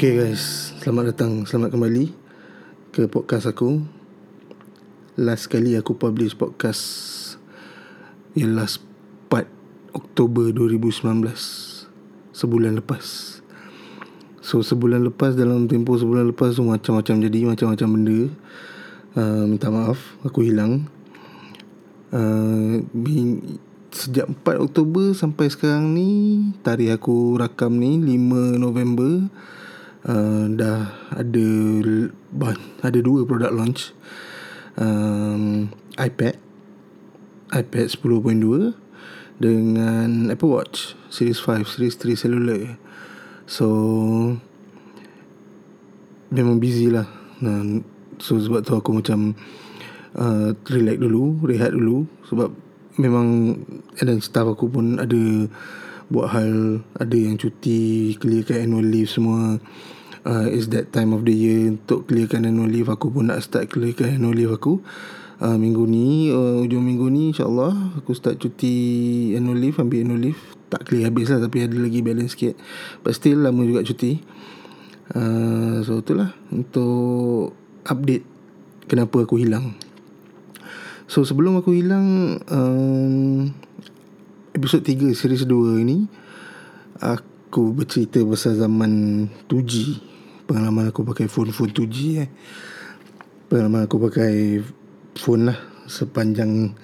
Okay guys, selamat datang, selamat kembali ke podcast aku. Last kali aku publish podcast last part Oktober 2019, sebulan lepas. So sebulan lepas dalam tempoh sebulan lepas tu macam-macam jadi macam-macam benda. Uh, minta maaf, aku hilang. Uh, sejak 4 Oktober sampai sekarang ni tarikh aku rakam ni 5 November uh, dah ada ada dua produk launch. Um, iPad iPad 10.2 dengan Apple Watch Series 5 Series 3 cellular. So memang busy lah. Nah, so sebab tu aku macam uh, relax dulu rehat dulu. Sebab memang dan staff aku pun ada buat hal ada yang cuti clearkan annual leave semua. Uh, is that time of the year untuk clearkan annual leave aku pun nak start clearkan annual leave aku. Uh, minggu ni uh, ujung minggu ni insyaallah aku start cuti annual leave ambil annual leave. Tak clear habis lah tapi ada lagi balance sikit. But still lama juga cuti. Uh, so itulah untuk update kenapa aku hilang. So sebelum aku hilang um, episod 3 series 2 ini aku bercerita pasal zaman 2G pengalaman aku pakai phone-phone 2G eh. pengalaman aku pakai phone lah sepanjang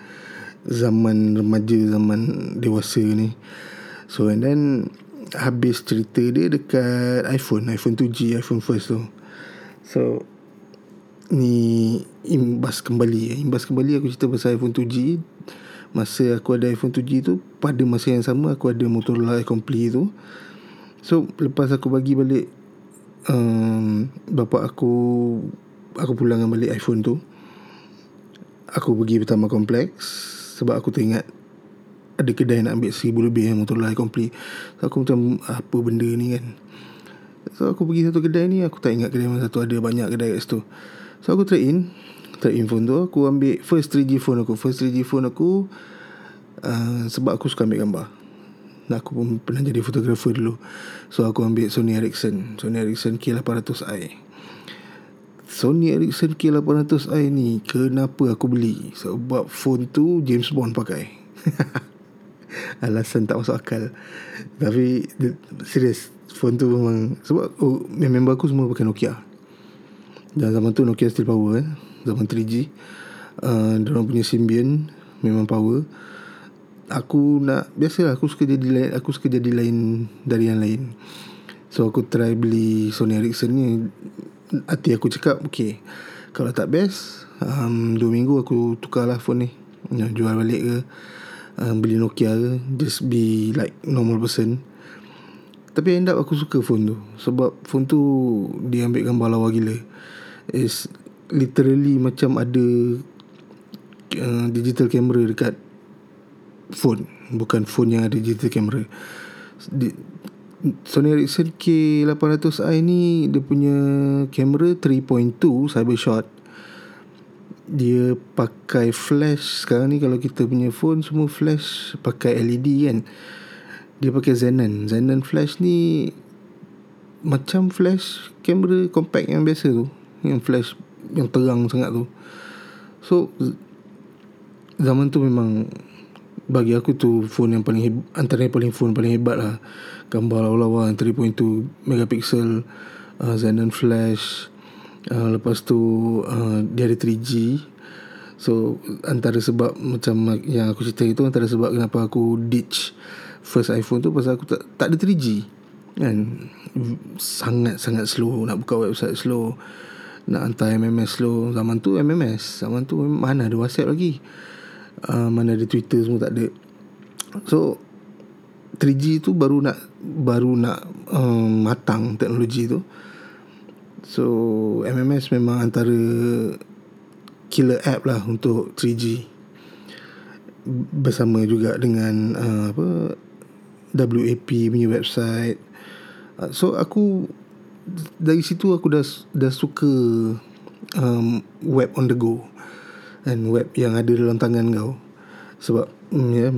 zaman remaja zaman dewasa ni so and then habis cerita dia dekat iPhone iPhone 2G iPhone first tu so ni imbas kembali eh. imbas kembali aku cerita pasal iPhone 2G masa aku ada iPhone 2G tu pada masa yang sama aku ada Motorola Accompli tu. So lepas aku bagi balik um, bapak aku aku pulangkan balik iPhone tu aku pergi pertama kompleks sebab aku teringat ada kedai nak ambil seribu lebih yang Motorola Accompli. So aku macam apa benda ni kan? So aku pergi satu kedai ni aku tak ingat kedai mana satu ada banyak kedai kat situ. So aku trade in trade in phone tu aku ambil first 3G phone aku. First 3G phone aku uh, sebab aku suka ambil gambar. Dan aku pun pernah jadi fotografer dulu. So aku ambil Sony Ericsson. Sony Ericsson K800i Sony Ericsson K800i ni kenapa aku beli? Sebab phone tu James Bond pakai. Alasan tak masuk akal. Tapi serius phone tu memang sebab oh, member aku semua pakai Nokia. Dan zaman tu Nokia still power eh zaman 3G uh, Diorang punya Symbian Memang power. Aku nak Biasalah aku suka jadi lain Aku suka jadi lain Dari yang lain. So aku try beli Sony Ericsson ni. Hati aku cakap Okay Kalau tak best um, Dua minggu aku tukar lah phone ni. Jual balik ke um, Beli Nokia ke Just be like Normal person. Tapi end up aku suka phone tu. Sebab phone tu Dia ambil gambar lawa gila. Is literally macam ada uh, digital camera dekat phone. Bukan phone yang ada digital camera. Di, Sony Ericsson K800i ni dia punya kamera 3.2 cyber shot. Dia pakai flash. Sekarang ni kalau kita punya phone semua flash. Pakai LED kan. Dia pakai Xenon. Xenon flash ni macam flash kamera compact yang biasa tu. Yang flash yang terang sangat tu. So zaman tu memang bagi aku tu phone yang paling heb- antara yang paling phone paling hebat lah. Gambar lawa-lawa 3.2 megapixel uh, Xenon flash uh, lepas tu uh, dia ada 3G so antara sebab macam yang aku cerita itu antara sebab kenapa aku ditch first iPhone tu pasal aku tak tak ada 3G kan? Sangat sangat slow nak buka website slow nak hantar MMS slow. Zaman tu MMS zaman tu mana ada WhatsApp lagi. Uh, mana ada Twitter semua tak ada. So 3G tu baru nak baru nak um, matang teknologi tu. So MMS memang antara killer app lah untuk 3G bersama juga dengan uh, apa WAP punya website. Uh, so aku dari situ aku dah dah suka um, web on the go. Dan web yang ada dalam tangan kau. Sebab mm, ya yeah,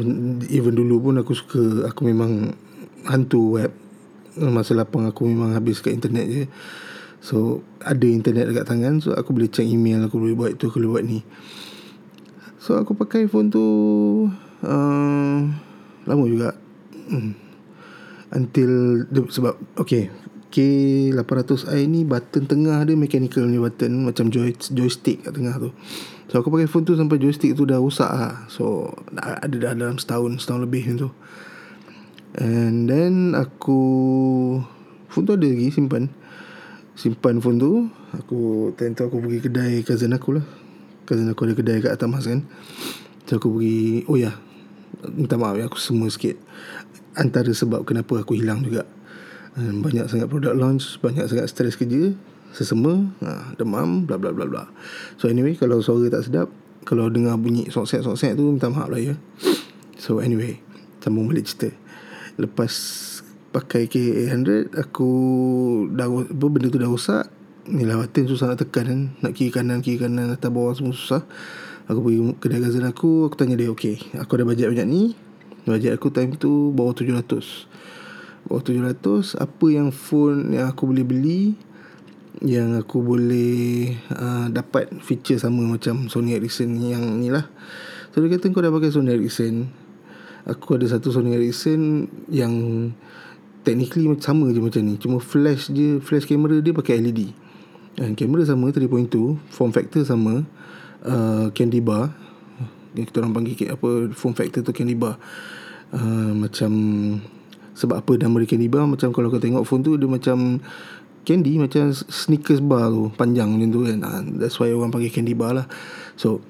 even dulu pun aku suka aku memang hantu web. Masa lapang aku memang habis kat internet je. So ada internet dekat tangan So aku boleh check email Aku boleh buat tu Aku boleh buat ni. So aku pakai phone tu uh, Lama juga. Hmm. Until Sebab Okay K800i ni Button tengah dia Mechanical ni button Macam joy, joystick kat tengah tu. So aku pakai phone tu Sampai joystick tu dah rosak lah. So Ada dah dalam setahun Setahun lebih tu. And then Aku Phone tu ada lagi simpan. Simpan phone tu aku tentu aku pergi kedai cousin aku lah. Cousin aku ada kedai kat Atamas kan. So aku pergi oh ya minta maaf ya aku semua sikit. Antara sebab kenapa aku hilang juga banyak sangat produk launch banyak sangat stres kerja sesama ha, demam bla bla bla bla. So anyway kalau suara tak sedap kalau dengar bunyi soksek soksek tu minta maaf lah ya. So anyway sambung balik cerita. Lepas pakai K800 aku dah apa benda tu dah rosak. Ni batin susah nak tekan kan. Nak kiri kanan kiri kanan atas bawah semua susah. Aku pergi kedai cousin aku aku tanya dia okay aku ada bajet banyak ni? Bajet aku time tu bawah 700 bawah 700 apa yang phone yang aku boleh beli yang aku boleh uh, dapat feature sama macam Sony Ericsson yang ni lah. So dia kata kau dah pakai Sony Ericsson. Aku ada satu Sony Ericsson yang technically sama je macam ni. Cuma flash je flash camera dia pakai LED dan kamera sama 3.2 form factor sama. Uh, candy bar. Yang kita orang panggil apa form factor tu candy bar. Uh, macam sebab apa nama dia candy bar macam kalau kau tengok phone tu dia macam candy macam sneakers bar tu panjang macam tu kan. Uh, that's why orang panggil candy bar lah. So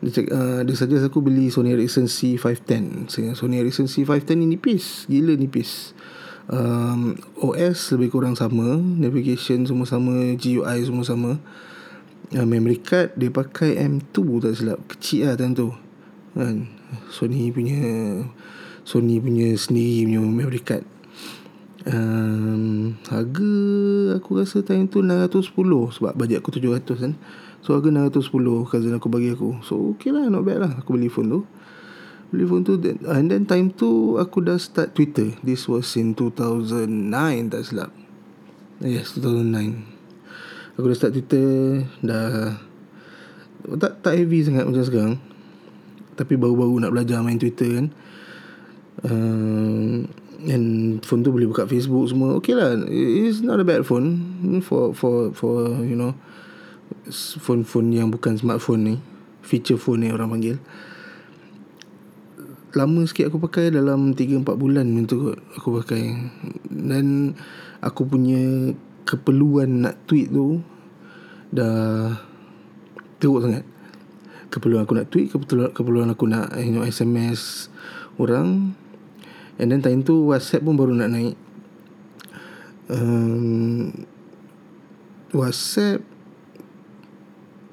dia, cakap, uh, dia saja aku beli Sony Ericsson C510 Sony Ericsson C510 ni nipis gila nipis um, OS lebih kurang sama. Navigation semua sama. GUI semua sama. Uh, Memory card Dia pakai M2 tak silap. Kecil lah time tu. Kan? Sony punya Sony punya sendiri punya memory card. Um, Harga Aku rasa time tu 610 Sebab bajet aku 700 kan. So harga 610 Cousin aku bagi aku. So okay lah not bad lah Aku beli phone tu. Beli phone tu and then time tu aku dah start Twitter. This was in 2009 tak silap. Yes 2009 aku dah start Twitter dah tak tak heavy sangat macam sekarang. Tapi baru-baru nak belajar main Twitter kan um, and phone tu boleh buka Facebook semua. Okay lah it's not a bad phone. For for for you know phone-phone yang bukan smartphone ni feature phone ni orang panggil. Lama sikit aku pakai dalam 3 4 bulan untuk aku pakai. Dan aku punya keperluan nak tweet tu dah teruk sangat. Keperluan aku nak tweet keperluan aku nak you know, SMS orang and then time tu WhatsApp pun baru nak naik. Um, WhatsApp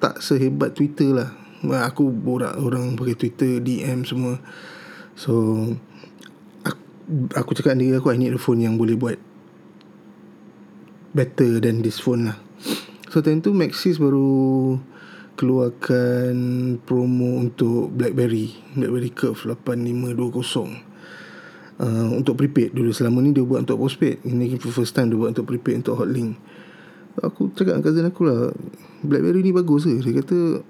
tak sehebat Twitter lah. Aku borak orang pakai Twitter DM semua. So aku, aku cakap dengan diri aku I need a phone yang boleh buat Better than this phone lah. So time tu Maxis baru Keluarkan promo untuk Blackberry. Blackberry Curve 8520 uh, Untuk prepaid dulu. Selama ni dia buat untuk postpaid. Ini first time dia buat untuk prepaid Untuk hotlink. Aku cakap dengan cousin aku lah Blackberry ni bagus ke? Dia kata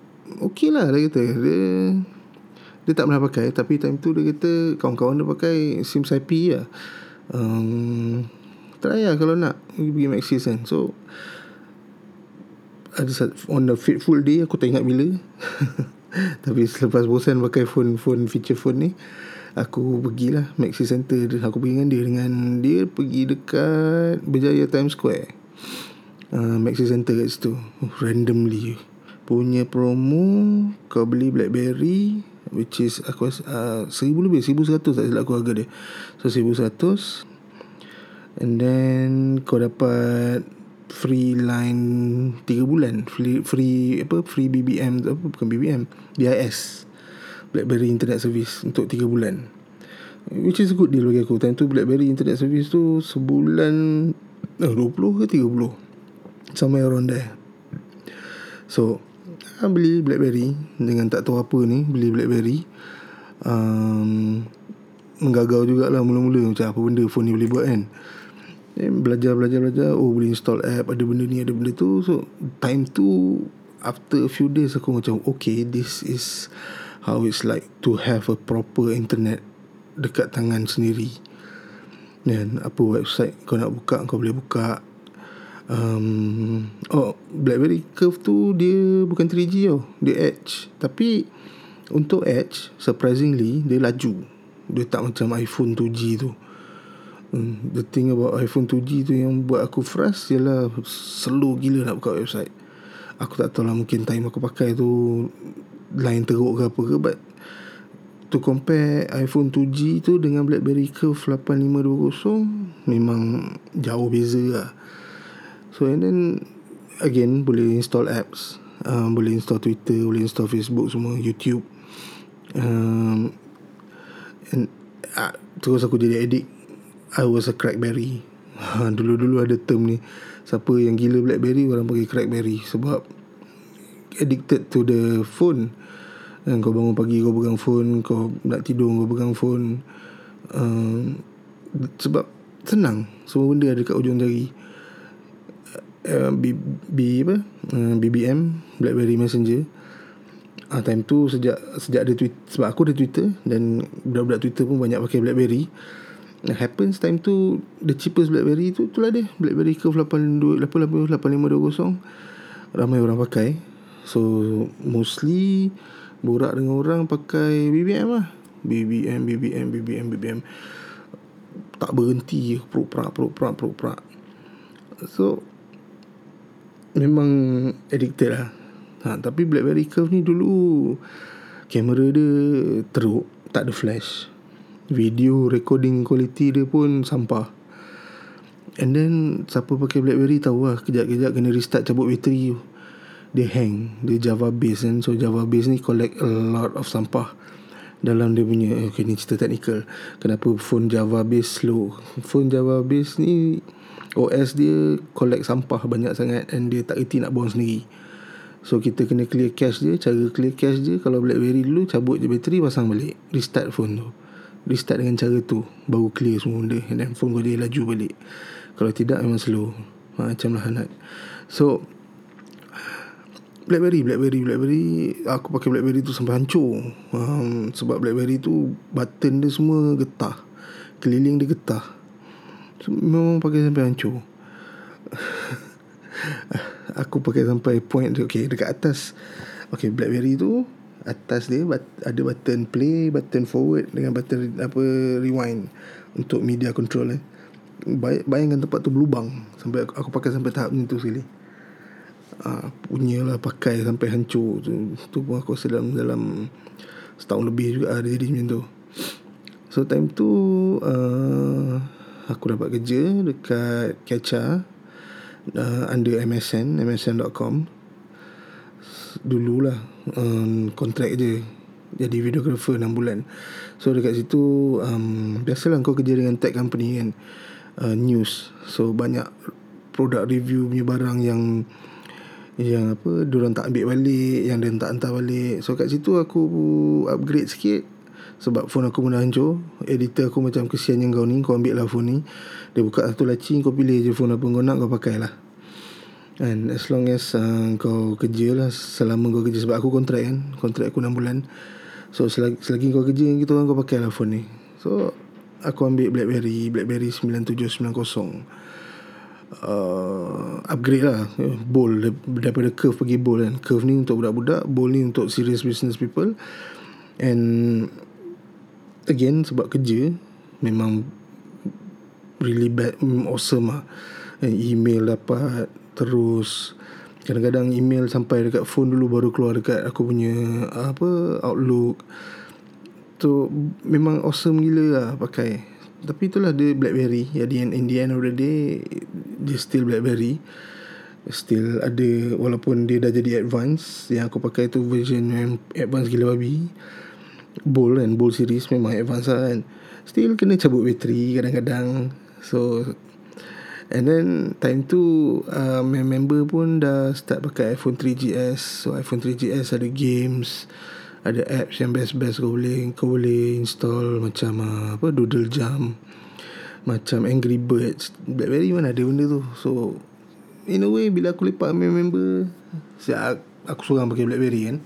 Okay lah Dia kata. Dia dia tak pernah pakai Tapi time tu dia kata Kawan-kawan dia pakai SIM IP lah. Um, Try lah kalau nak Pergi Maxis kan. So ada On the fateful day Aku tak ingat bila. Tapi selepas bosan Pakai phone phone Feature phone ni Aku pergilah Maxis Center Aku pergi dengan dia. Dengan dia Pergi dekat Berjaya Times Square. Uh, Maxis Center kat situ. Randomly. Punya promo Kau beli Blackberry Which is aku uh, Seribu lebih. Seribu seratus tak silap aku harga dia. So seribu seratus. And then Kau dapat Free line Tiga bulan. Free Free Apa Free BBM apa, Bukan BBM BIS Blackberry Internet Service Untuk tiga bulan. Which is good deal bagi aku. Time tu Blackberry Internet Service tu Sebulan eh, 20 ke 30 Somewhere around there. So ha, beli BlackBerry. Dengan tak tahu apa ni beli BlackBerry. Um, menggagau jugalah mula-mula macam apa benda phone ni boleh buat kan. Belajar belajar belajar. Oh boleh install app. Ada benda ni ada benda tu. So time tu after a few days aku macam okay this is how it's like to have a proper internet dekat tangan sendiri. Dan apa website kau nak buka kau boleh buka. Um, oh BlackBerry Curve tu dia bukan 3G tau dia Edge. Tapi untuk Edge surprisingly dia laju. Dia tak macam iPhone 2G tu. Hmm, the thing about iPhone 2G tu yang buat aku frust ialah slow gila nak buka website. Aku tak tahu lah mungkin time aku pakai tu line teruk ke apa ke but to compare iPhone 2G tu dengan BlackBerry Curve 8520 memang jauh beza lah. So and then again boleh install apps, um, boleh install Twitter, boleh install Facebook semua, YouTube. Um, and, uh, terus aku jadi addict I was a crackberry Dulu-dulu ada term ni Siapa yang gila blackberry Orang panggil crackberry Sebab Addicted to the phone Dan kau bangun pagi Kau pegang phone Kau nak tidur Kau pegang phone. Uh, Sebab Senang. Semua benda ada kat ujung jari. Uh, B, B apa? Uh, BBM Blackberry Messenger. Ah time tu sejak sejak ada tweet sebab aku ada Twitter dan budak-budak Twitter pun banyak pakai BlackBerry. Happens time tu the cheapest blackberry tu itulah dia. Blackberry curve 8520 ramai orang pakai. So mostly borak dengan orang pakai BBM lah. BBM BBM BBM BBM tak berhenti prak peruk prak peruk prak so memang addicted lah. Ha, tapi BlackBerry Curve ni dulu kamera dia teruk tak ada flash. Video recording quality dia pun sampah. And then siapa pakai blackberry tahu lah kejap-kejap kena restart cabut bateri dia hang dia java base kan so java base ni collect a lot of sampah dalam dia punya okay ni cerita technical. Kenapa phone java base slow? Phone java base ni OS dia collect sampah banyak sangat and dia tak reti nak buang sendiri. So kita kena clear cache dia. Cara clear cache dia Kalau Blackberry dulu Cabut je bateri Pasang balik. Restart phone tu. Restart dengan cara tu. Baru clear semua benda. And then phone kau dia laju balik. Kalau tidak memang slow. Ha, macam lah Hanat so Blackberry Blackberry Blackberry aku pakai Blackberry tu sampai hancur. Um, sebab Blackberry tu button dia semua getah. Keliling dia getah. So, memang pakai sampai hancur. Aku pakai sampai point okay dekat atas. Okay Blackberry tu atas dia ada button play, button forward dengan button apa rewind untuk media control eh. Bayangkan tempat tu berlubang. Sampai aku, aku pakai sampai tahap ni tu sekali. Ah, punyalah pakai sampai hancur. Tu, tu pun aku rasa dalam, dalam setahun lebih juga ada jadi macam tu. So time tu uh, aku dapat kerja dekat Catcha uh, under MSN, msn.com dululah um, kontrak je jadi videographer 6 bulan. So dekat situ um, biasalah kau kerja dengan tech company kan uh, news. So banyak produk review punya barang yang yang apa diorang tak ambil balik yang dia tak hantar balik. So kat situ aku upgrade sikit sebab phone aku dah hancur. Editor aku macam kesian yang kau ni kau ambil lah phone ni. Dia buka satu laci kau pilih je phone apa kau nak kau pakai lah. And as long as uh, kau kerja lah Selama kau kerja. Sebab aku kontrak kan Kontrak aku 6 bulan. So selagi, selagi kau kerja gitu kan Kau pakai lah phone ni. So Aku ambil Blackberry Blackberry 9790 uh, Upgrade lah. Bold Daripada Curve pergi Bold kan. Curve ni untuk budak-budak Bold ni untuk serious business people. And Again Sebab kerja Memang Really bad Awesome lah. Email dapat terus kadang-kadang email sampai dekat phone dulu baru keluar dekat aku punya apa outlook. Tu memang awesome gila lah pakai tapi itulah dia blackberry. Jadi in, in the end of the day dia still blackberry. Still ada walaupun dia dah jadi advance yang aku pakai tu version yang advance gila babi. Bold kan bold series memang advance lah kan. Still kena cabut bateri kadang-kadang. So And then time tu uh, member pun dah start pakai iPhone 3GS So iPhone 3GS ada games Ada apps yang best-best kau boleh Kau boleh install macam uh, apa Doodle Jam Macam Angry Birds Blackberry mana ada benda tu. So In a way Bila aku lepak member Siap Aku seorang pakai Blackberry kan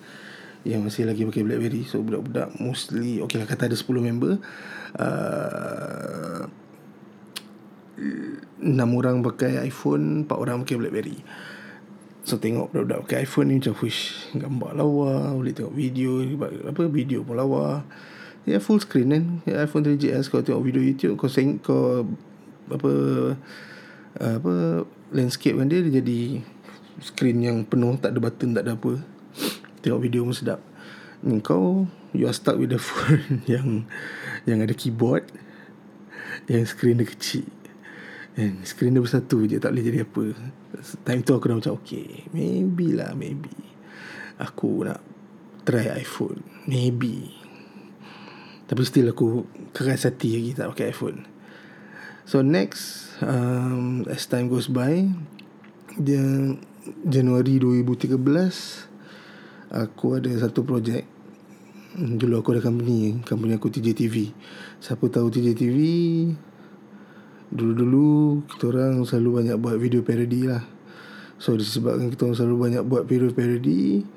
Yang masih lagi pakai Blackberry So budak-budak Mostly Okay lah kata ada 10 member uh, 6 orang pakai iPhone 4 orang pakai Blackberry So tengok budak-budak pakai iPhone ni macam Wish Gambar lawa Boleh tengok video Apa video pun lawa. Ya yeah, full screen kan. Ya, iPhone 3GS Kau tengok video YouTube Kau seng Kau Apa uh, Apa Landscape kan dia Dia jadi Screen yang penuh Tak ada button Tak ada apa. Tengok video pun sedap. Ni kau You are stuck with the phone Yang Yang ada keyboard Yang screen dia kecil And screen dia bersatu je Tak boleh jadi apa. Time tu aku dah macam Okay Maybe lah Maybe. Aku nak Try iPhone. Maybe. Tapi still aku Keras hati lagi Tak pakai iPhone. So next um, As time goes by Dia Januari 2013 Aku ada satu projek. Dulu aku ada company Company aku TJTV Siapa tahu TJTV Dulu-dulu kita orang selalu banyak buat video parody lah. So disebabkan kita orang selalu banyak buat video parody,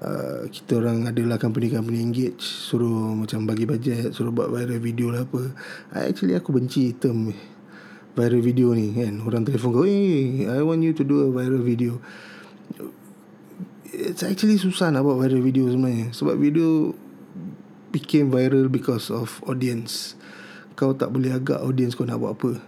uh, kita orang adalah company-company engage suruh macam bagi bajet, suruh buat viral video lah apa. I actually aku benci term viral video ni kan. Orang telefon kau, "Hey, I want you to do a viral video." It's actually susah nak buat viral video sebenarnya sebab video became viral because of audience kau tak boleh agak audience kau nak buat apa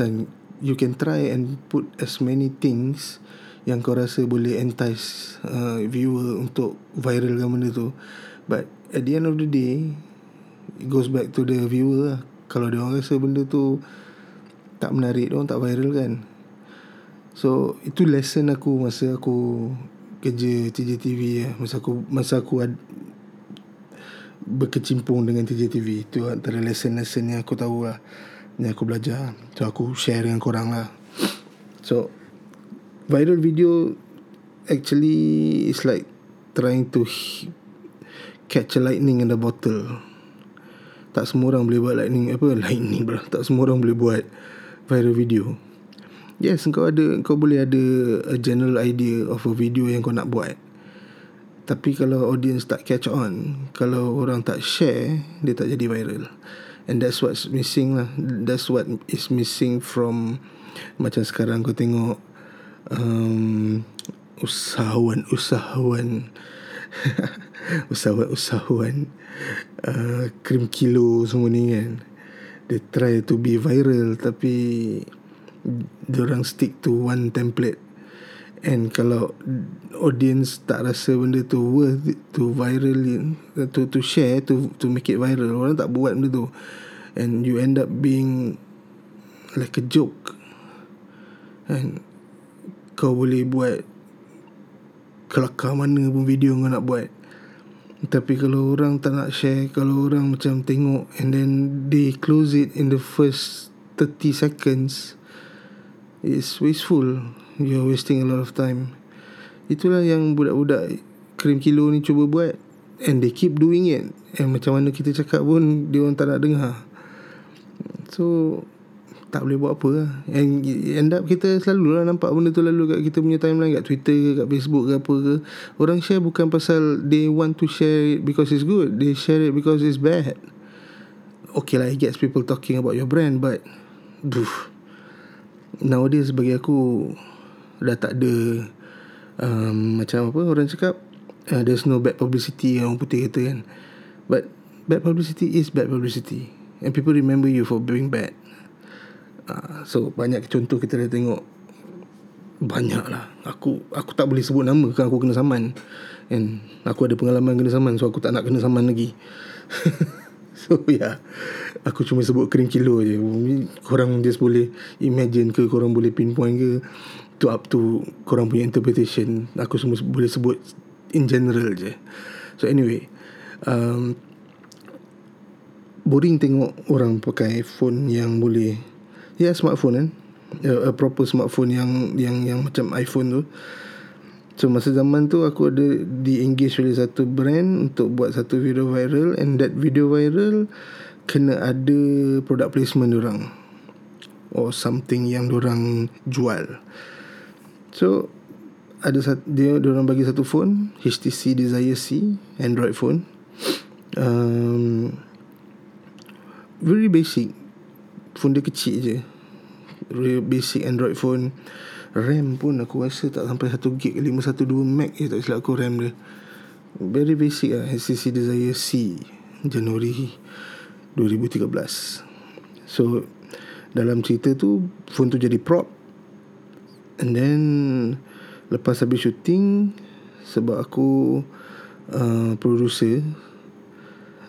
dan you can try and put as many things yang kau rasa boleh entice uh, viewer untuk viralkan benda tu but at the end of the day it goes back to the viewer lah. kalau dia orang rasa benda tu tak menarik dia tak viral kan so itu lesson aku masa aku kerja TJTV ya. masa aku masa aku ad, berkecimpung dengan TJTV itu antara lesson-lesson yang aku tahu lah yang aku belajar. So aku share dengan korang lah. So viral video actually is like trying to catch a lightning in the bottle. Tak semua orang boleh buat lightning apa lightning bro? Tak semua orang boleh buat viral video. Yes kau ada kau boleh ada a general idea of a video yang kau nak buat tapi kalau audience tak catch on Kalau orang tak share Dia tak jadi viral. And that's what's missing lah. That's what is missing from Macam sekarang kau tengok um, Usahawan-usahawan Usahawan-usahawan uh, Krim kilo semua ni kan. They try to be viral Tapi Diorang stick to one template And kalau audience tak rasa benda tu worth it to viral to to share to to make it viral orang tak buat benda tu. And you end up being like a joke. And kau boleh buat kelakar mana pun video kau nak buat. Tapi kalau orang tak nak share kalau orang macam tengok and then they close it in the first 30 seconds it's wasteful. You're wasting a lot of time. Itulah yang budak-budak Krim kilo ni cuba buat. And they keep doing it. And macam mana kita cakap pun Dia orang tak nak dengar. So Tak boleh buat apa lah. And end up kita selalu lah Nampak benda tu lalu kat kita punya timeline Kat Twitter ke Kat Facebook ke apa ke. Orang share bukan pasal They want to share it Because it's good. They share it because it's bad. Okay lah It gets people talking about your brand But Duh Nowadays bagi aku dah tak ada um, macam apa orang cakap uh, there's no bad publicity yang orang putih kata kan. But bad publicity is bad publicity and people remember you for being bad. Uh, so banyak contoh kita dah tengok. Banyak lah. Aku aku tak boleh sebut nama kan aku kena saman. And aku ada pengalaman kena saman so aku tak nak kena saman lagi. So yeah aku cuma sebut kering kilo je. Korang just boleh imagine ke korang boleh pinpoint ke to up to korang punya interpretation. Aku semua boleh sebut in general je. So anyway um, boring tengok orang pakai phone yang boleh ya yeah, smartphone kan? A, a proper smartphone yang yang yang macam iPhone tu. So masa zaman tu aku ada di engage oleh satu brand untuk buat satu video viral and that video viral kena ada product placement orang or something yang orang jual. So ada satu, dia orang bagi satu phone HTC Desire C Android phone. Um, very basic. Phone dia kecil je. Very basic Android phone. RAM pun aku rasa tak sampai 1 gig 512 meg je tak silap aku RAM dia. Very basic lah HTC Desire C Januari 2013 so dalam cerita tu phone tu jadi prop. And then lepas habis shooting sebab aku uh, producer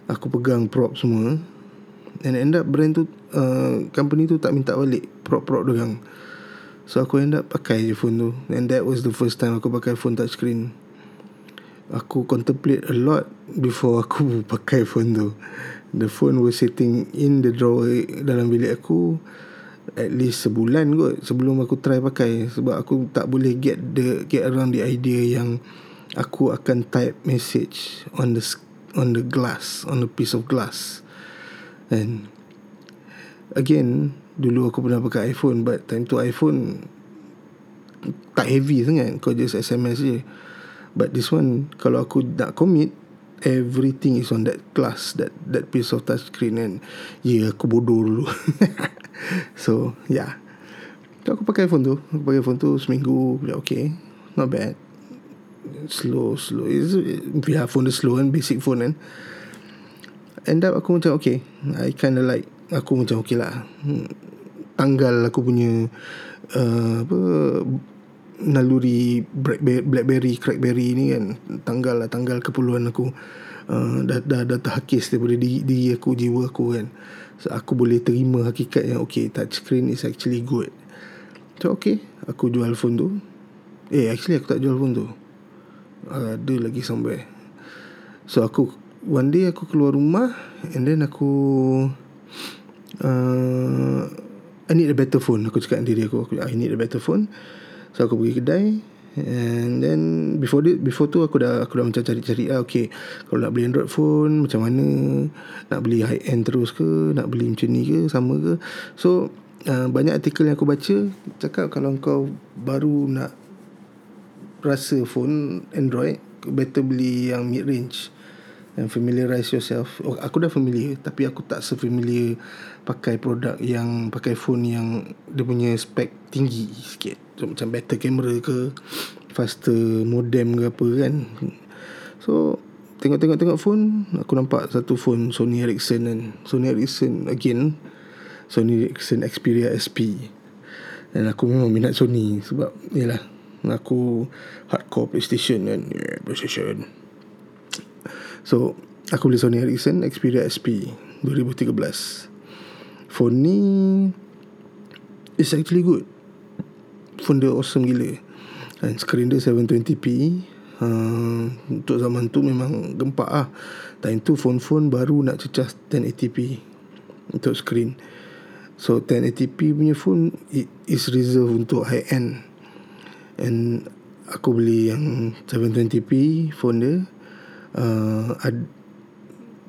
aku pegang prop semua. And end up brand tu uh, company tu tak minta balik prop-prop dia so aku end up pakai je phone tu. And that was the first time aku pakai phone touchscreen. Aku contemplate a lot before aku pakai phone tu. The phone was sitting in the drawer dalam bilik aku at least sebulan kot sebelum aku try pakai. Sebab aku tak boleh get the get around the idea yang aku akan type message on the on the glass on a piece of glass. And Again Dulu aku pernah pakai iPhone But time tu iPhone Tak heavy sangat. Kau just SMS je. But this one Kalau aku nak commit Everything is on that glass That that piece of touch screen And Yeah aku bodoh dulu. So Yeah. So, Aku pakai phone tu. Aku pakai phone tu Seminggu Okay Not bad. Slow Slow. It's, Yeah phone tu slow kan Basic phone kan end up aku macam okay I kind of like aku macam okay lah. Hmm, tanggal aku punya uh, apa naluri blackberry, crackberry ni kan tanggal lah tanggal keperluan aku. Uh, dah, dah, dah terhakis daripada diri, diri aku jiwa aku kan. So, aku boleh terima hakikat yang okay touch screen is actually good. So okay aku jual phone tu. Eh actually aku tak jual phone tu. Ada lagi somewhere. So aku one day aku keluar rumah and then aku uh, I need a better phone. Aku cakap dengan diri aku I need a better phone so aku pergi kedai and then before it, before tu aku dah aku dah macam cari-cari ah okay kalau nak beli Android phone macam mana? Nak beli high end terus ke? Nak beli macam ni ke? Sama ke? So uh, banyak artikel yang aku baca cakap kalau kau baru nak rasa phone Android better beli yang mid range and familiarize yourself. Oh, aku dah familiar tapi aku tak se-familiar pakai produk yang pakai phone yang dia punya spek tinggi sikit. So, macam better camera ke faster modem ke apa kan. So tengok-tengok-tengok phone aku nampak satu phone Sony Ericsson kan. Sony Ericsson again Sony Ericsson Xperia SP dan aku memang minat Sony sebab yalah aku hardcore PlayStation kan. Yeah, PlayStation So Aku beli Sony Ericsson Xperia SP 2013 Phone ni It's actually good. Phone dia awesome gila. And screen dia 720p uh, Untuk zaman tu memang gempak lah Time tu phone-phone baru nak cecah 1080p Untuk screen. So 1080p punya phone It is reserved untuk high end And Aku beli yang 720p phone dia uh, ad,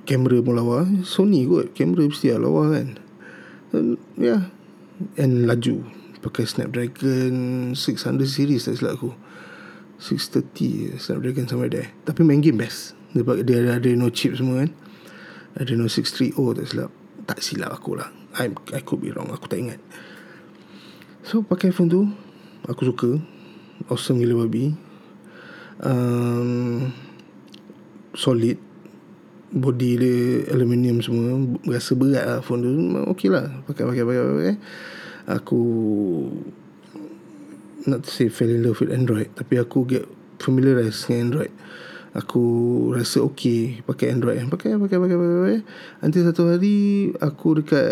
kamera pun lawa. Sony kot kamera mesti lah lawa kan. Ya. Yeah. and laju. Pakai Snapdragon 600 series tak silap aku. 630 Snapdragon sampai there. Tapi main game best. Dia, dia ada, ada no chip semua kan. Ada no 630 tak silap. Tak silap aku lah. I, I could be wrong. Aku tak ingat. So pakai phone tu. Aku suka. Awesome gila babi. Um, solid. Body dia aluminium semua rasa berat lah phone tu okey lah. Pakai pakai pakai pakai aku not to say fell in love with android tapi aku get familiarized dengan android. Aku rasa okey pakai android. Pakai pakai pakai pakai, pakai. nanti satu hari aku dekat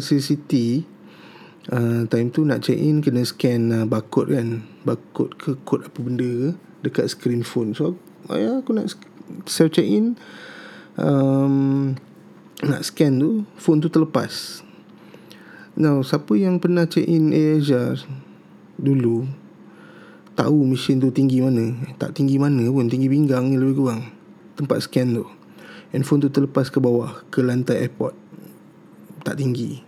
LCCT uh, time tu nak check in kena scan uh, barcode kan. Barcode ke kod apa benda ke dekat screen phone. So ayah aku nak self check in um, nak scan tu phone tu terlepas. Now siapa yang pernah check in Asia dulu tahu mesin tu tinggi mana. Tak tinggi mana pun tinggi pinggang lebih kurang tempat scan tu. Handphone tu terlepas ke bawah ke lantai airport tak tinggi.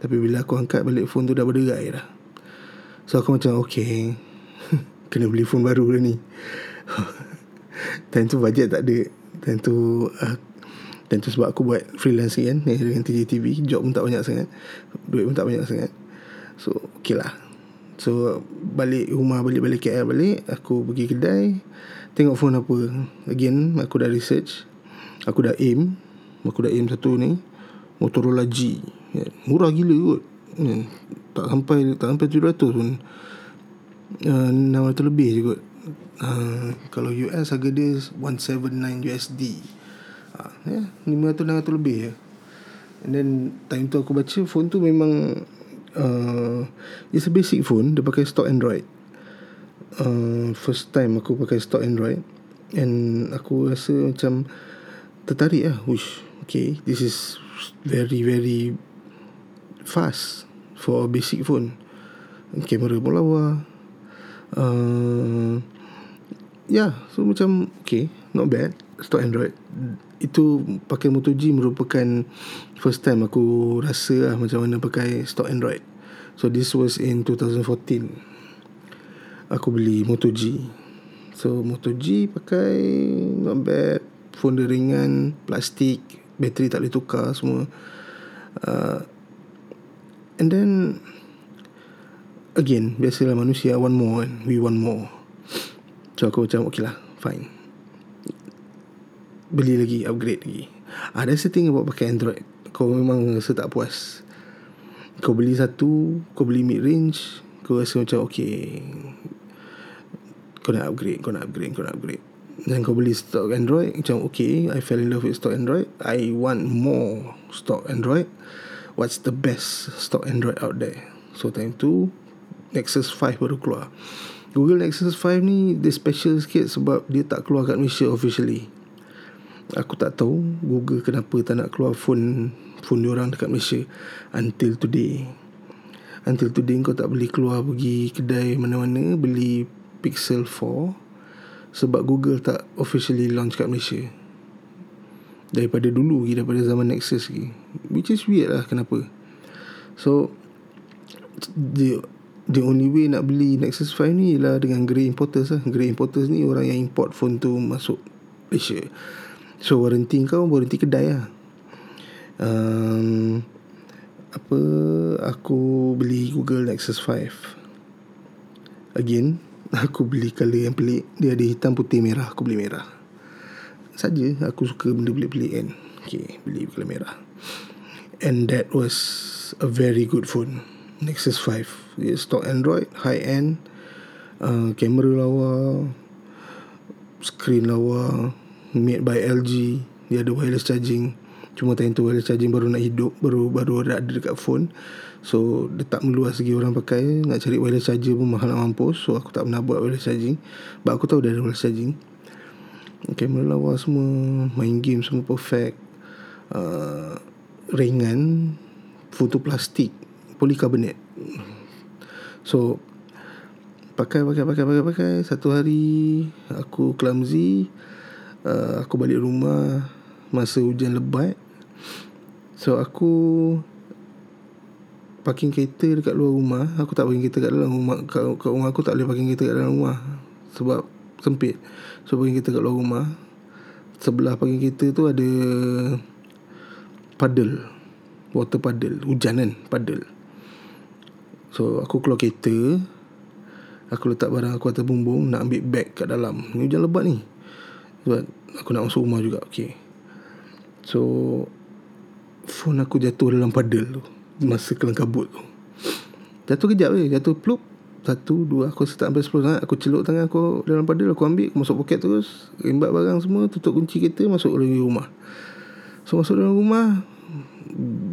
Tapi bila aku angkat balik phone tu dah berderai dah. So aku macam okay Kena beli phone baru dah ni Time tu budget tak ada. Time tu uh, Time tu sebab aku buat freelance kan Dengan TJTV Job pun tak banyak sangat. Duit pun tak banyak sangat. So okay lah. So balik rumah balik-balik KL balik Aku pergi kedai Tengok phone apa. Again aku dah research. Aku dah aim. Aku dah aim satu ni. Motorola G. Ya, Murah gila kot. Ya, Tak sampai Tak sampai 700 pun. Uh, 600 lebih je kot uh, Kalau US harga dia 179 USD uh, ya, 500-600 lebih je And then Time tu aku baca Phone tu memang uh, It's a basic phone. Dia pakai stock Android. Uh, First time aku pakai stock Android. And aku rasa macam Tertarik lah. Wish Okay This is Very very Fast For a basic phone. Kamera pun lawa. Uh, Yeah So macam Okay Not bad. Stock Android. Itu Pakai Moto G merupakan First time aku Rasa lah Macam mana pakai Stock Android. So this was in 2014 Aku beli Moto G. So Moto G pakai Not bad. Phone dia ringan Plastik Bateri tak boleh tukar Semua. Uh, And then Again Biasalah manusia One more We want more So aku macam Okay lah Fine. Beli lagi Upgrade lagi. Ada ah, setting about pakai Android. Kau memang rasa tak puas. Kau beli satu Kau beli mid range Kau rasa macam okay Kau nak upgrade Kau nak upgrade Kau nak upgrade. Dan kau beli stock Android Macam okay I fell in love with stock Android. I want more stock Android. What's the best stock Android out there? So time tu Nexus 5 baru keluar Google Nexus 5 ni Dia special sikit Sebab dia tak keluar kat Malaysia officially. Aku tak tahu Google kenapa tak nak keluar phone Phone diorang dekat Malaysia Until today. Until today kau tak boleh keluar Pergi kedai mana-mana Beli Pixel 4 sebab Google tak officially launch kat Malaysia. Daripada dulu lagi Daripada zaman Nexus lagi. Which is weird lah kenapa. So The The only way nak beli Nexus 5 ni Ialah dengan grey importers lah. Grey importers ni Orang yang import phone tu Masuk Malaysia. So warranty kau Warranty kedai lah. Um, Apa Aku beli Google Nexus 5 Again Aku beli color yang pelik. Dia ada hitam putih merah Aku beli merah. Saja Aku suka benda pelik-pelik kan. Okay Beli color merah. And that was A very good phone Nexus 5 Dia stock Android High end uh, Kamera lawa Screen lawa Made by LG Dia ada wireless charging. Cuma time tu wireless charging baru nak hidup Baru baru ada dekat phone. So dia tak meluas lagi orang pakai. Nak cari wireless charger pun mahal nak mampus. So aku tak pernah buat wireless charging. But aku tahu dia ada wireless charging. Kamera lawa semua Main game semua perfect. Uh, Ringan Foto plastik Polycarbonate So Pakai, pakai, pakai, pakai, pakai. Satu hari Aku clumsy. Uh, Aku balik rumah Masa hujan lebat. So aku Parking kereta dekat luar rumah. Aku tak parking kereta kat dalam rumah kat, kat rumah aku tak boleh parking kereta kat dalam rumah Sebab sempit. So parking kereta kat luar rumah. Sebelah parking kereta tu ada Paddle. Water paddle. Hujan kan Paddle So aku keluar kereta. Aku letak barang aku atas bumbung Nak ambil bag kat dalam. Ni hujan lebat ni. Sebab aku nak masuk rumah juga. Okay. So Phone aku jatuh dalam paddle tu. Masa kelang kabut tu. Jatuh kejap je. Jatuh plup. Satu Dua. Aku start sampai sepuluh sangat Aku celuk tangan aku Dalam paddle Aku ambil. Aku masuk poket terus. Rimbat barang semua. Tutup kunci kereta. Masuk dalam rumah. So masuk dalam rumah.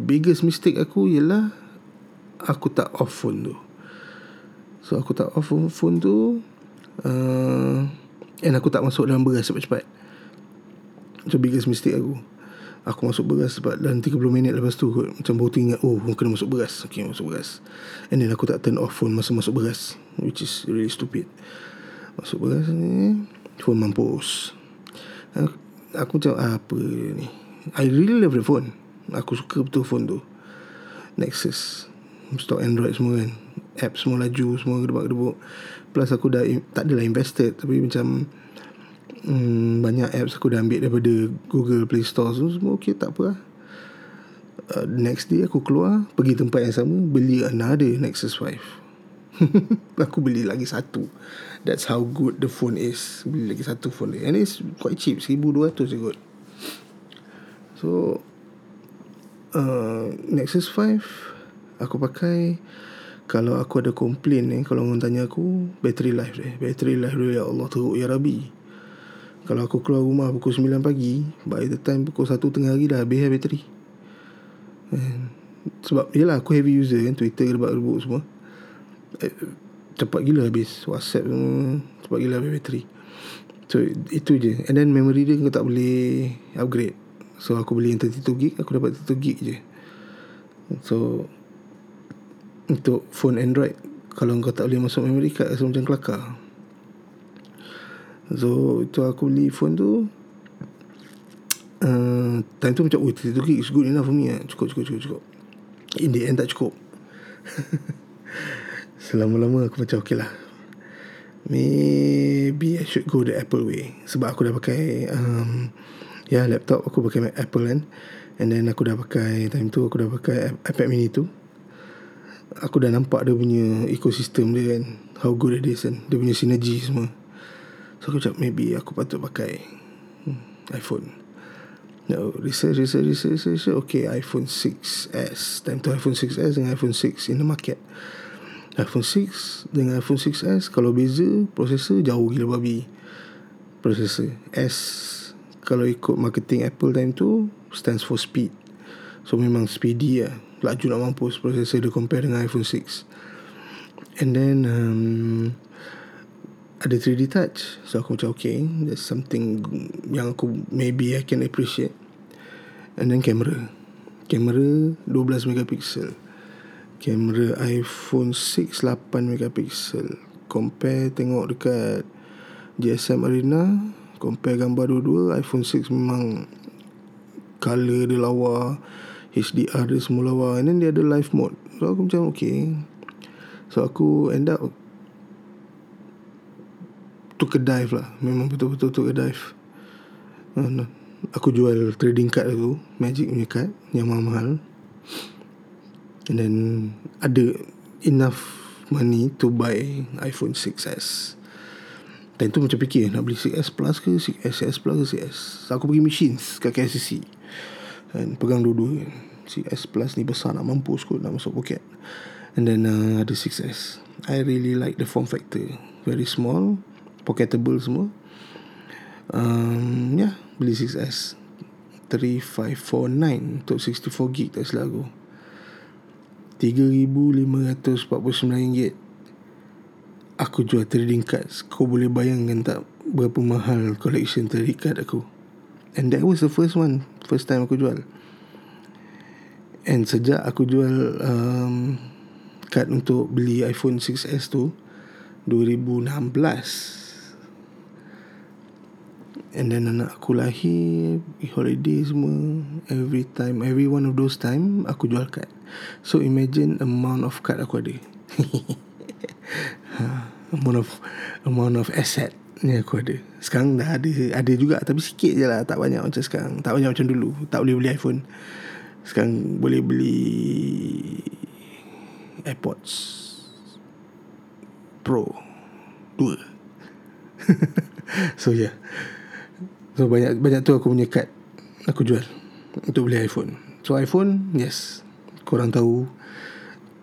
Biggest mistake aku Ialah Aku tak off phone tu. So aku tak off phone tu uh, And aku tak masuk dalam beras cepat-cepat. So biggest mistake aku. Aku masuk beras sebab dalam 30 minit lepas tu kot, Macam baru teringat Oh kena masuk beras. Okay masuk beras. And then aku tak turn off phone Masa masuk beras Which is really stupid. Masuk beras ni Phone mampus. Aku, aku macam Apa ni? I really love the phone. Aku suka betul phone tu. Nexus Stock Android semua kan. App semua laju Semua gedebak-gedebuk Plus aku dah Tak adalah invested Tapi macam hmm, Banyak apps aku dah ambil Daripada Google Play Store Semua, semua okay tak apa lah uh, Next day aku keluar Pergi tempat yang sama Beli another Nexus 5 Aku beli lagi satu. That's how good the phone is. Beli lagi satu phone dia. And it's quite cheap 1200 je kot. So uh, Nexus 5 Aku pakai Kalau aku ada komplain ni Kalau orang tanya aku Battery life dia. Battery life dia Ya Allah teruk ya Rabbi. Kalau aku keluar rumah Pukul 9 pagi By the time pukul 1 tengah hari Dah habis lah bateri. And, Sebab Yelah aku heavy user kan Twitter gerbak-gerbuk semua. Eh, Cepat gila habis Whatsapp semua Cepat gila habis bateri. So itu je. And then memory dia Kau tak boleh Upgrade. So aku beli yang 32 gig Aku dapat 32 gig je. So Untuk phone Android Kalau kau tak boleh masuk memory card Rasa macam kelakar. So Itu aku beli phone tu uh, Time tu macam Oh 32 gig is good enough for me Cukup cukup cukup cukup. In the end tak cukup. Selama-lama aku macam okay lah. Maybe I should go the Apple way. Sebab aku dah pakai um, Ya laptop aku pakai Apple kan. And then aku dah pakai Time tu aku dah pakai iPad mini tu Aku dah nampak dia punya Ecosystem dia kan How good it is kan Dia punya synergy semua. So aku cakap maybe aku patut pakai hmm, iPhone. No, research, research, research, research Okay, iPhone 6s Time tu iPhone 6s dengan iPhone 6 in the market. iPhone 6 dengan iPhone 6s Kalau beza Processor jauh gila babi. Processor S Kalau ikut marketing Apple time tu Stands for speed. So memang speedy lah Laju nak mampus Processor dia compare dengan iPhone 6 And then um, Ada 3D touch. So aku macam okay That's something Yang aku Maybe I can appreciate. And then camera. Camera 12 megapixel. Kamera iPhone 6 8 megapixel. Compare tengok dekat GSM Arena Compare gambar dua-dua iPhone 6 memang Color dia lawa HDR dia semua lawa And then dia ada live mode. So aku macam okay. So aku end up Took a dive lah. Memang betul-betul took a dive uh, Aku jual trading card tu Magic punya card Yang mahal-mahal And then Ada Enough Money to buy iPhone 6s Dan tu macam fikir Nak beli 6s plus ke 6s plus ke 6s so, Aku pergi machines Kat KCC Dan pegang dua-dua 6s plus ni besar Nak mampus kot Nak masuk poket. And then uh, Ada 6s I really like the form factor. Very small Pocketable semua. Um, yeah, Beli 6s 3549 Untuk 64 gig Tak silap aku. RM3,549 Aku jual trading cards. Kau boleh bayangkan tak Berapa mahal collection trading card aku. And that was the first one First time aku jual. And sejak aku jual um, Card untuk beli iPhone 6s tu 2016 And then anak aku lahir Holiday semua Every time Every one of those time Aku jual kad. So imagine Amount of kad aku ada. Ha, Amount of Amount of asset Ni aku ada. Sekarang dah ada Ada juga Tapi sikit je lah. Tak banyak macam sekarang. Tak banyak macam dulu. Tak boleh beli iPhone. Sekarang boleh beli Airpods Pro Dua. So yeah So banyak banyak tu aku punya kad Aku jual Untuk beli iPhone. So iPhone Yes. Korang tahu.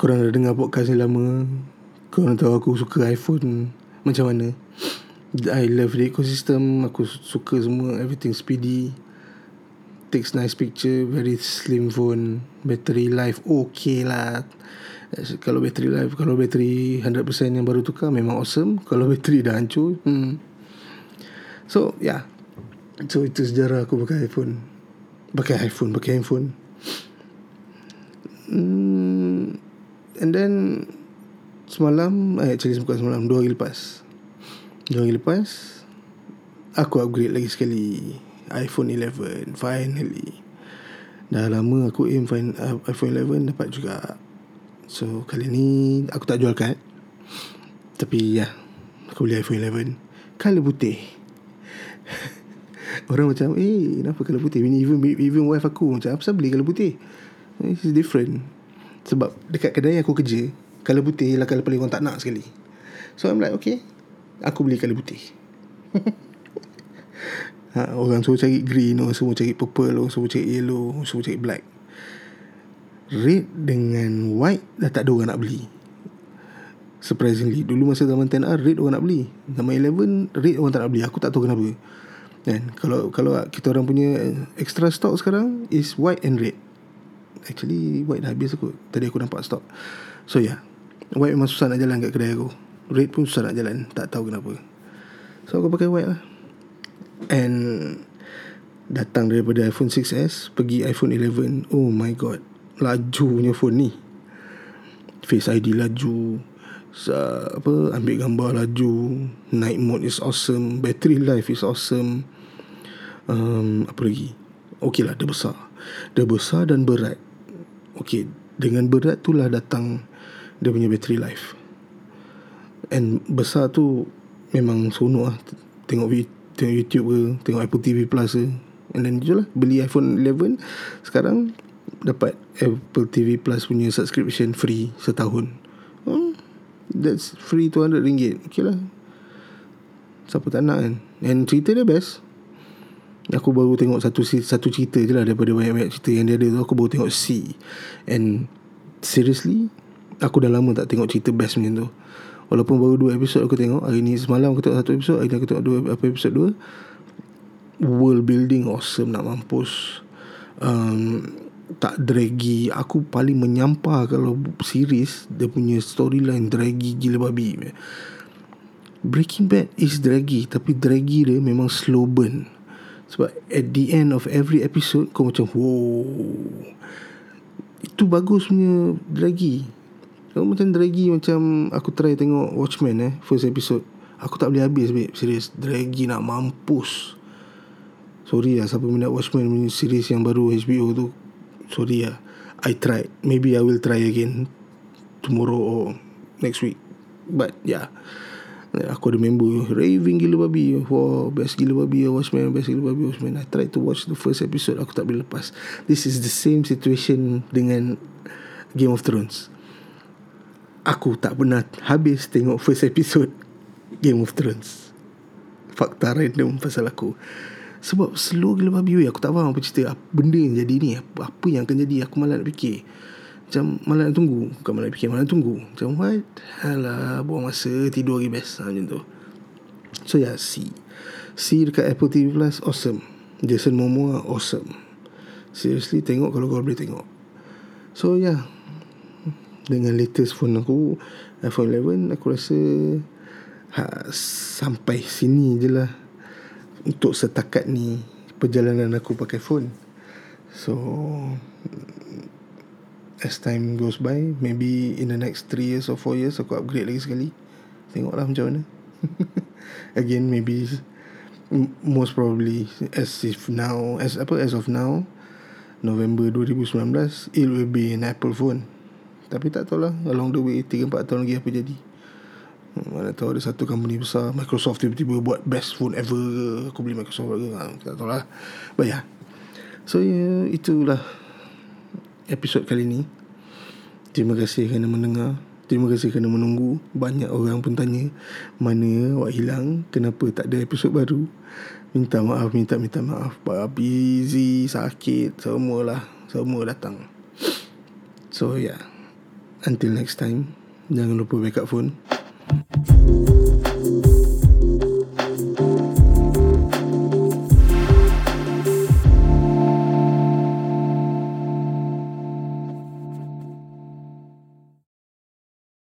Korang dah dengar podcast ni lama. Korang tahu aku suka iPhone Macam mana I love the ecosystem. Aku suka semua. Everything speedy. Takes nice picture. Very slim phone. Battery life Okay lah. Kalau battery life Kalau battery 100% yang baru tukar Memang awesome. Kalau battery dah hancur hmm. So yeah. So itu sejarah aku pakai iPhone. Pakai iPhone Pakai handphone. Mm, And then Semalam eh, Actually bukan semalam Dua hari lepas Dua hari lepas Aku upgrade lagi sekali iPhone 11 Finally Dah lama aku aim uh, iPhone 11 dapat juga. So kali ni aku tak jual kad. Tapi ya, aku beli iPhone 11 color putih. Orang macam Eh kenapa color putih Even, even wife aku Macam apa beli color putih It's different Sebab Dekat kedai aku kerja Color putih Ialah color paling orang tak nak sekali So I'm like okay Aku beli color putih. Ha, Orang suruh cari green Orang suruh cari purple Orang suruh cari yellow Orang suruh cari black. Red dengan white Dah tak ada orang nak beli. Surprisingly Dulu masa zaman 10R Red orang nak beli. Zaman 11 Red orang tak nak beli. Aku tak tahu kenapa. Kan Kalau kalau kita orang punya Extra stock sekarang Is white and red. Actually White dah habis aku. Tadi aku nampak stock. So yeah White memang susah nak jalan kat kedai aku Red pun susah nak jalan. Tak tahu kenapa. So aku pakai white lah. And Datang daripada iPhone 6s Pergi iPhone 11 Oh my god. Laju punya phone ni. Face ID laju. Uh, apa ambil gambar laju. Night mode is awesome. Battery life is awesome. Um, apa lagi? Okey lah dia besar. Dia besar dan berat. Okey dengan berat tu lah datang dia punya battery life and besar tu memang seronok lah. Tengok, tengok YouTube ke tengok Apple TV Plus ke. And then je lah beli iPhone 11 sekarang dapat Apple TV Plus punya subscription free setahun. Hmm, That's free 200 ringgit. Okay lah. Siapa tak nak kan? And cerita dia best. Aku baru tengok satu satu cerita je lah Daripada banyak-banyak cerita yang dia ada tu. Aku baru tengok C. And Seriously Aku dah lama tak tengok cerita best macam tu Walaupun baru dua episod aku tengok Hari ni semalam aku tengok satu episod Hari ni aku tengok dua, apa episod dua. World building awesome nak mampus. Um, tak draggy. Aku paling menyampah Kalau series Dia punya storyline Draggy gila babi. Breaking Bad is draggy Tapi draggy dia Memang slow burn. Sebab at the end of every episode Kau macam Wow. Itu bagus punya Draggy Kau macam draggy Macam Aku try tengok Watchmen eh First episode. Aku tak boleh habis babe Serius Draggy nak mampus. Sorry lah Siapa minat Watchmen punya series yang baru HBO tu. Sorry lah. I tried. Maybe I will try again Tomorrow or Next week. But yeah Aku ada member Raving gila babi. Wah Best gila babi Watchmen Best gila babi Watchmen. I tried to watch the first episode Aku tak boleh lepas. This is the same situation Dengan Game of Thrones Aku tak pernah Habis tengok first episode Game of Thrones. Fakta random pasal aku. Sebab slow gila babi weh Aku tak faham apa cerita. Benda yang jadi ni? Apa, apa yang akan jadi? Aku malah nak fikir. Macam malah nak tunggu. Bukan malah nak fikir Malah nak tunggu. Macam what? Alah Buang masa Tidur lagi best Macam tu. So yeah C. C dekat Apple TV Plus Awesome. Jason Momoa Awesome. Seriously tengok Kalau kau boleh tengok. So yeah Dengan latest phone aku iPhone 11 Aku rasa ha, Sampai sini je lah untuk setakat ni perjalanan aku pakai phone. So as time goes by maybe in the next 3 years or 4 years aku upgrade lagi sekali. Tengoklah macam mana. Again maybe most probably as if now as apa as of now November 2019 it will be an Apple phone tapi tak tahu lah. Along the way 3 4 tahun lagi apa jadi. Mana tahu ada satu company besar. Microsoft tiba-tiba buat best phone ever Aku beli Microsoft ke. Ha, Tak tahu lah. But yeah. So yeah, itulah Episod kali ni. Terima kasih kerana mendengar. Terima kasih kerana menunggu. Banyak orang pun tanya Mana awak hilang. Kenapa tak ada episod baru? Minta maaf Minta-minta maaf. Busy Sakit Semualah. Semua datang. So yeah Until next time Jangan lupa backup phone.